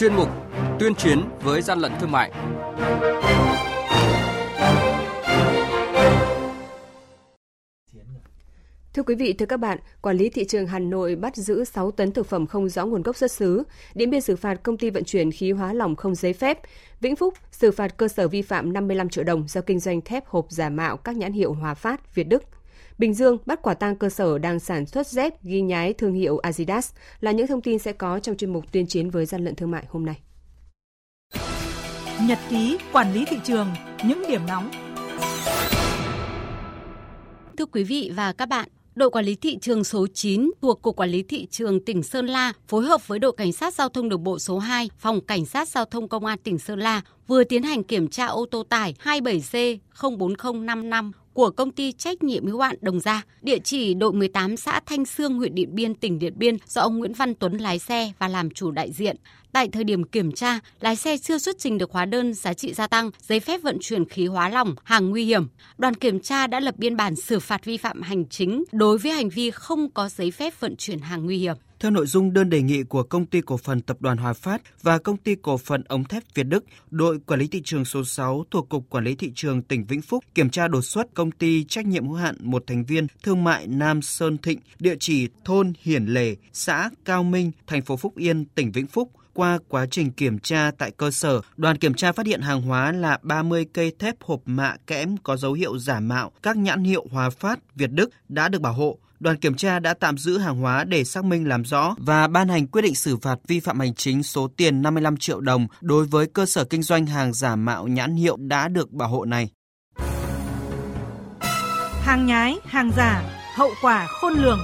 chuyên mục Tuyên chiến với gian lận thương mại. Thưa quý vị, thưa các bạn, quản lý thị trường Hà Nội bắt giữ 6 tấn thực phẩm không rõ nguồn gốc xuất xứ. Điện Biên xử phạt công ty vận chuyển khí hóa lỏng không giấy phép. Vĩnh Phúc xử phạt cơ sở vi phạm 55 triệu đồng do kinh doanh thép hộp giả mạo các nhãn hiệu Hòa Phát, Việt Đức. Bình Dương bắt quả tang cơ sở đang sản xuất dép ghi nhái thương hiệu Adidas là những thông tin sẽ có trong chuyên mục tuyên chiến với gian lận thương mại hôm nay. Nhật ký quản lý thị trường, những điểm nóng. Thưa quý vị và các bạn, Đội quản lý thị trường số 9 thuộc Cục Quản lý thị trường tỉnh Sơn La phối hợp với đội cảnh sát giao thông đường bộ số 2, Phòng Cảnh sát giao thông Công an tỉnh Sơn La vừa tiến hành kiểm tra ô tô tải 27C 04055 của công ty trách nhiệm hữu hạn Đồng Gia, địa chỉ đội 18 xã Thanh Sương, huyện Điện Biên, tỉnh Điện Biên do ông Nguyễn Văn Tuấn lái xe và làm chủ đại diện. Tại thời điểm kiểm tra, lái xe chưa xuất trình được hóa đơn giá trị gia tăng, giấy phép vận chuyển khí hóa lỏng, hàng nguy hiểm. Đoàn kiểm tra đã lập biên bản xử phạt vi phạm hành chính đối với hành vi không có giấy phép vận chuyển hàng nguy hiểm. Theo nội dung đơn đề nghị của công ty cổ phần tập đoàn Hòa Phát và công ty cổ phần ống thép Việt Đức, đội quản lý thị trường số 6 thuộc Cục Quản lý thị trường tỉnh Vĩnh Phúc kiểm tra đột xuất công ty trách nhiệm hữu hạn một thành viên thương mại Nam Sơn Thịnh, địa chỉ thôn Hiển Lề, xã Cao Minh, thành phố Phúc Yên, tỉnh Vĩnh Phúc qua quá trình kiểm tra tại cơ sở, đoàn kiểm tra phát hiện hàng hóa là 30 cây thép hộp mạ kẽm có dấu hiệu giả mạo các nhãn hiệu Hòa Phát, Việt Đức đã được bảo hộ đoàn kiểm tra đã tạm giữ hàng hóa để xác minh làm rõ và ban hành quyết định xử phạt vi phạm hành chính số tiền 55 triệu đồng đối với cơ sở kinh doanh hàng giả mạo nhãn hiệu đã được bảo hộ này. Hàng nhái, hàng giả, hậu quả khôn lường.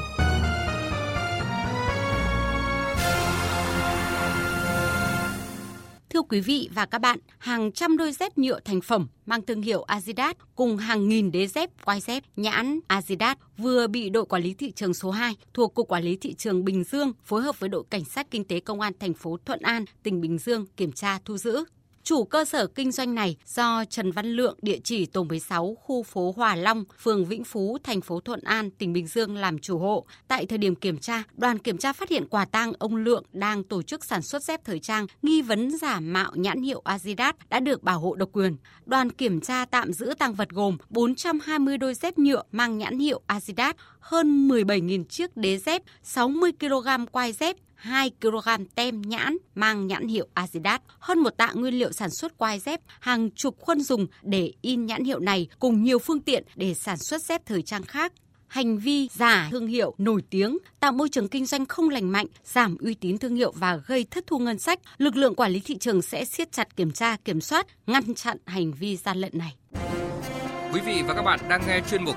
Thưa quý vị và các bạn, hàng trăm đôi dép nhựa thành phẩm mang thương hiệu Adidas cùng hàng nghìn đế dép quai dép nhãn Adidas vừa bị đội quản lý thị trường số 2 thuộc Cục Quản lý thị trường Bình Dương phối hợp với đội cảnh sát kinh tế công an thành phố Thuận An, tỉnh Bình Dương kiểm tra thu giữ. Chủ cơ sở kinh doanh này do Trần Văn Lượng, địa chỉ tổ 16, khu phố Hòa Long, phường Vĩnh Phú, thành phố Thuận An, tỉnh Bình Dương làm chủ hộ. Tại thời điểm kiểm tra, đoàn kiểm tra phát hiện quả tang ông Lượng đang tổ chức sản xuất dép thời trang nghi vấn giả mạo nhãn hiệu Adidas đã được bảo hộ độc quyền. Đoàn kiểm tra tạm giữ tăng vật gồm 420 đôi dép nhựa mang nhãn hiệu Adidas, hơn 17.000 chiếc đế dép, 60 kg quai dép, 2 kg tem nhãn mang nhãn hiệu Adidas, hơn một tạ nguyên liệu sản xuất quai dép, hàng chục khuôn dùng để in nhãn hiệu này cùng nhiều phương tiện để sản xuất dép thời trang khác. Hành vi giả thương hiệu nổi tiếng, tạo môi trường kinh doanh không lành mạnh, giảm uy tín thương hiệu và gây thất thu ngân sách, lực lượng quản lý thị trường sẽ siết chặt kiểm tra, kiểm soát, ngăn chặn hành vi gian lận này. Quý vị và các bạn đang nghe chuyên mục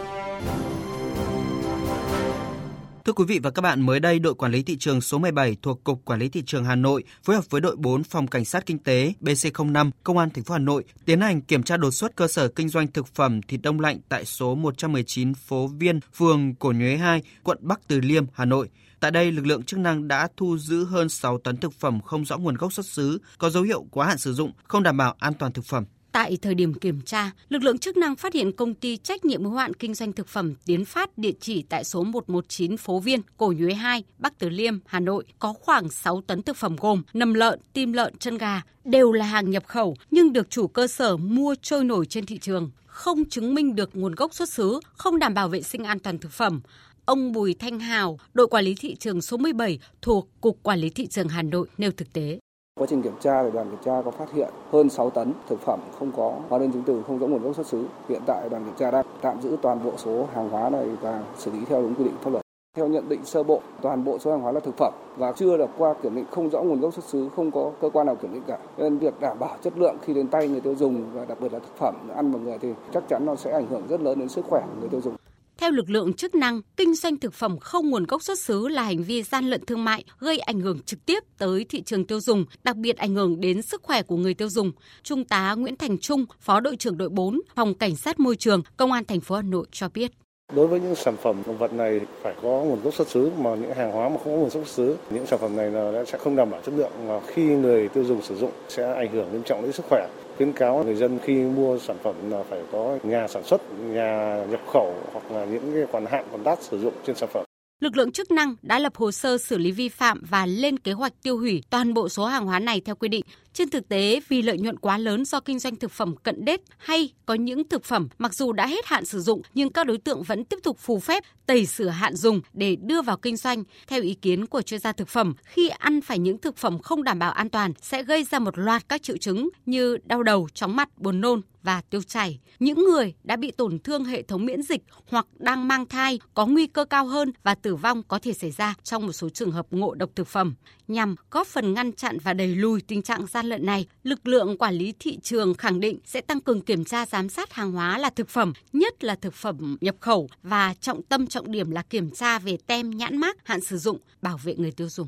Thưa quý vị và các bạn, mới đây đội quản lý thị trường số 17 thuộc Cục Quản lý thị trường Hà Nội phối hợp với đội 4 Phòng Cảnh sát Kinh tế BC05 Công an thành phố Hà Nội tiến hành kiểm tra đột xuất cơ sở kinh doanh thực phẩm thịt đông lạnh tại số 119 phố Viên, phường Cổ Nhuế 2, quận Bắc Từ Liêm, Hà Nội. Tại đây, lực lượng chức năng đã thu giữ hơn 6 tấn thực phẩm không rõ nguồn gốc xuất xứ, có dấu hiệu quá hạn sử dụng, không đảm bảo an toàn thực phẩm. Tại thời điểm kiểm tra, lực lượng chức năng phát hiện công ty trách nhiệm hữu hạn kinh doanh thực phẩm Tiến Phát địa chỉ tại số 119 phố Viên, Cổ Nhuế 2, Bắc Từ Liêm, Hà Nội có khoảng 6 tấn thực phẩm gồm nầm lợn, tim lợn, chân gà, đều là hàng nhập khẩu nhưng được chủ cơ sở mua trôi nổi trên thị trường, không chứng minh được nguồn gốc xuất xứ, không đảm bảo vệ sinh an toàn thực phẩm. Ông Bùi Thanh Hào, đội quản lý thị trường số 17 thuộc Cục Quản lý thị trường Hà Nội nêu thực tế. Quá trình kiểm tra thì đoàn kiểm tra có phát hiện hơn 6 tấn thực phẩm không có hóa đơn chứng từ không rõ nguồn gốc xuất xứ. Hiện tại đoàn kiểm tra đang tạm giữ toàn bộ số hàng hóa này và xử lý theo đúng quy định pháp luật. Theo nhận định sơ bộ, toàn bộ số hàng hóa là thực phẩm và chưa được qua kiểm định không rõ nguồn gốc xuất xứ, không có cơ quan nào kiểm định cả. Nên việc đảm bảo chất lượng khi đến tay người tiêu dùng và đặc biệt là thực phẩm ăn vào người thì chắc chắn nó sẽ ảnh hưởng rất lớn đến sức khỏe của người tiêu dùng. Theo lực lượng chức năng, kinh doanh thực phẩm không nguồn gốc xuất xứ là hành vi gian lận thương mại gây ảnh hưởng trực tiếp tới thị trường tiêu dùng, đặc biệt ảnh hưởng đến sức khỏe của người tiêu dùng. Trung tá Nguyễn Thành Trung, Phó đội trưởng đội 4, Phòng Cảnh sát môi trường, Công an thành phố Hà Nội cho biết. Đối với những sản phẩm động vật này phải có nguồn gốc xuất xứ mà những hàng hóa mà không có nguồn gốc xuất xứ, những sản phẩm này là sẽ không đảm bảo chất lượng và khi người tiêu dùng sử dụng sẽ ảnh hưởng nghiêm trọng đến sức khỏe. Khuyến cáo người dân khi mua sản phẩm là phải có nhà sản xuất, nhà nhập khẩu hoặc là những cái còn hạn còn đắt sử dụng trên sản phẩm lực lượng chức năng đã lập hồ sơ xử lý vi phạm và lên kế hoạch tiêu hủy toàn bộ số hàng hóa này theo quy định. Trên thực tế, vì lợi nhuận quá lớn do kinh doanh thực phẩm cận đết hay có những thực phẩm mặc dù đã hết hạn sử dụng nhưng các đối tượng vẫn tiếp tục phù phép tẩy sửa hạn dùng để đưa vào kinh doanh. Theo ý kiến của chuyên gia thực phẩm, khi ăn phải những thực phẩm không đảm bảo an toàn sẽ gây ra một loạt các triệu chứng như đau đầu, chóng mặt, buồn nôn, và tiêu chảy. Những người đã bị tổn thương hệ thống miễn dịch hoặc đang mang thai có nguy cơ cao hơn và tử vong có thể xảy ra trong một số trường hợp ngộ độc thực phẩm. Nhằm góp phần ngăn chặn và đẩy lùi tình trạng gian lận này, lực lượng quản lý thị trường khẳng định sẽ tăng cường kiểm tra giám sát hàng hóa là thực phẩm, nhất là thực phẩm nhập khẩu và trọng tâm trọng điểm là kiểm tra về tem nhãn mác hạn sử dụng, bảo vệ người tiêu dùng.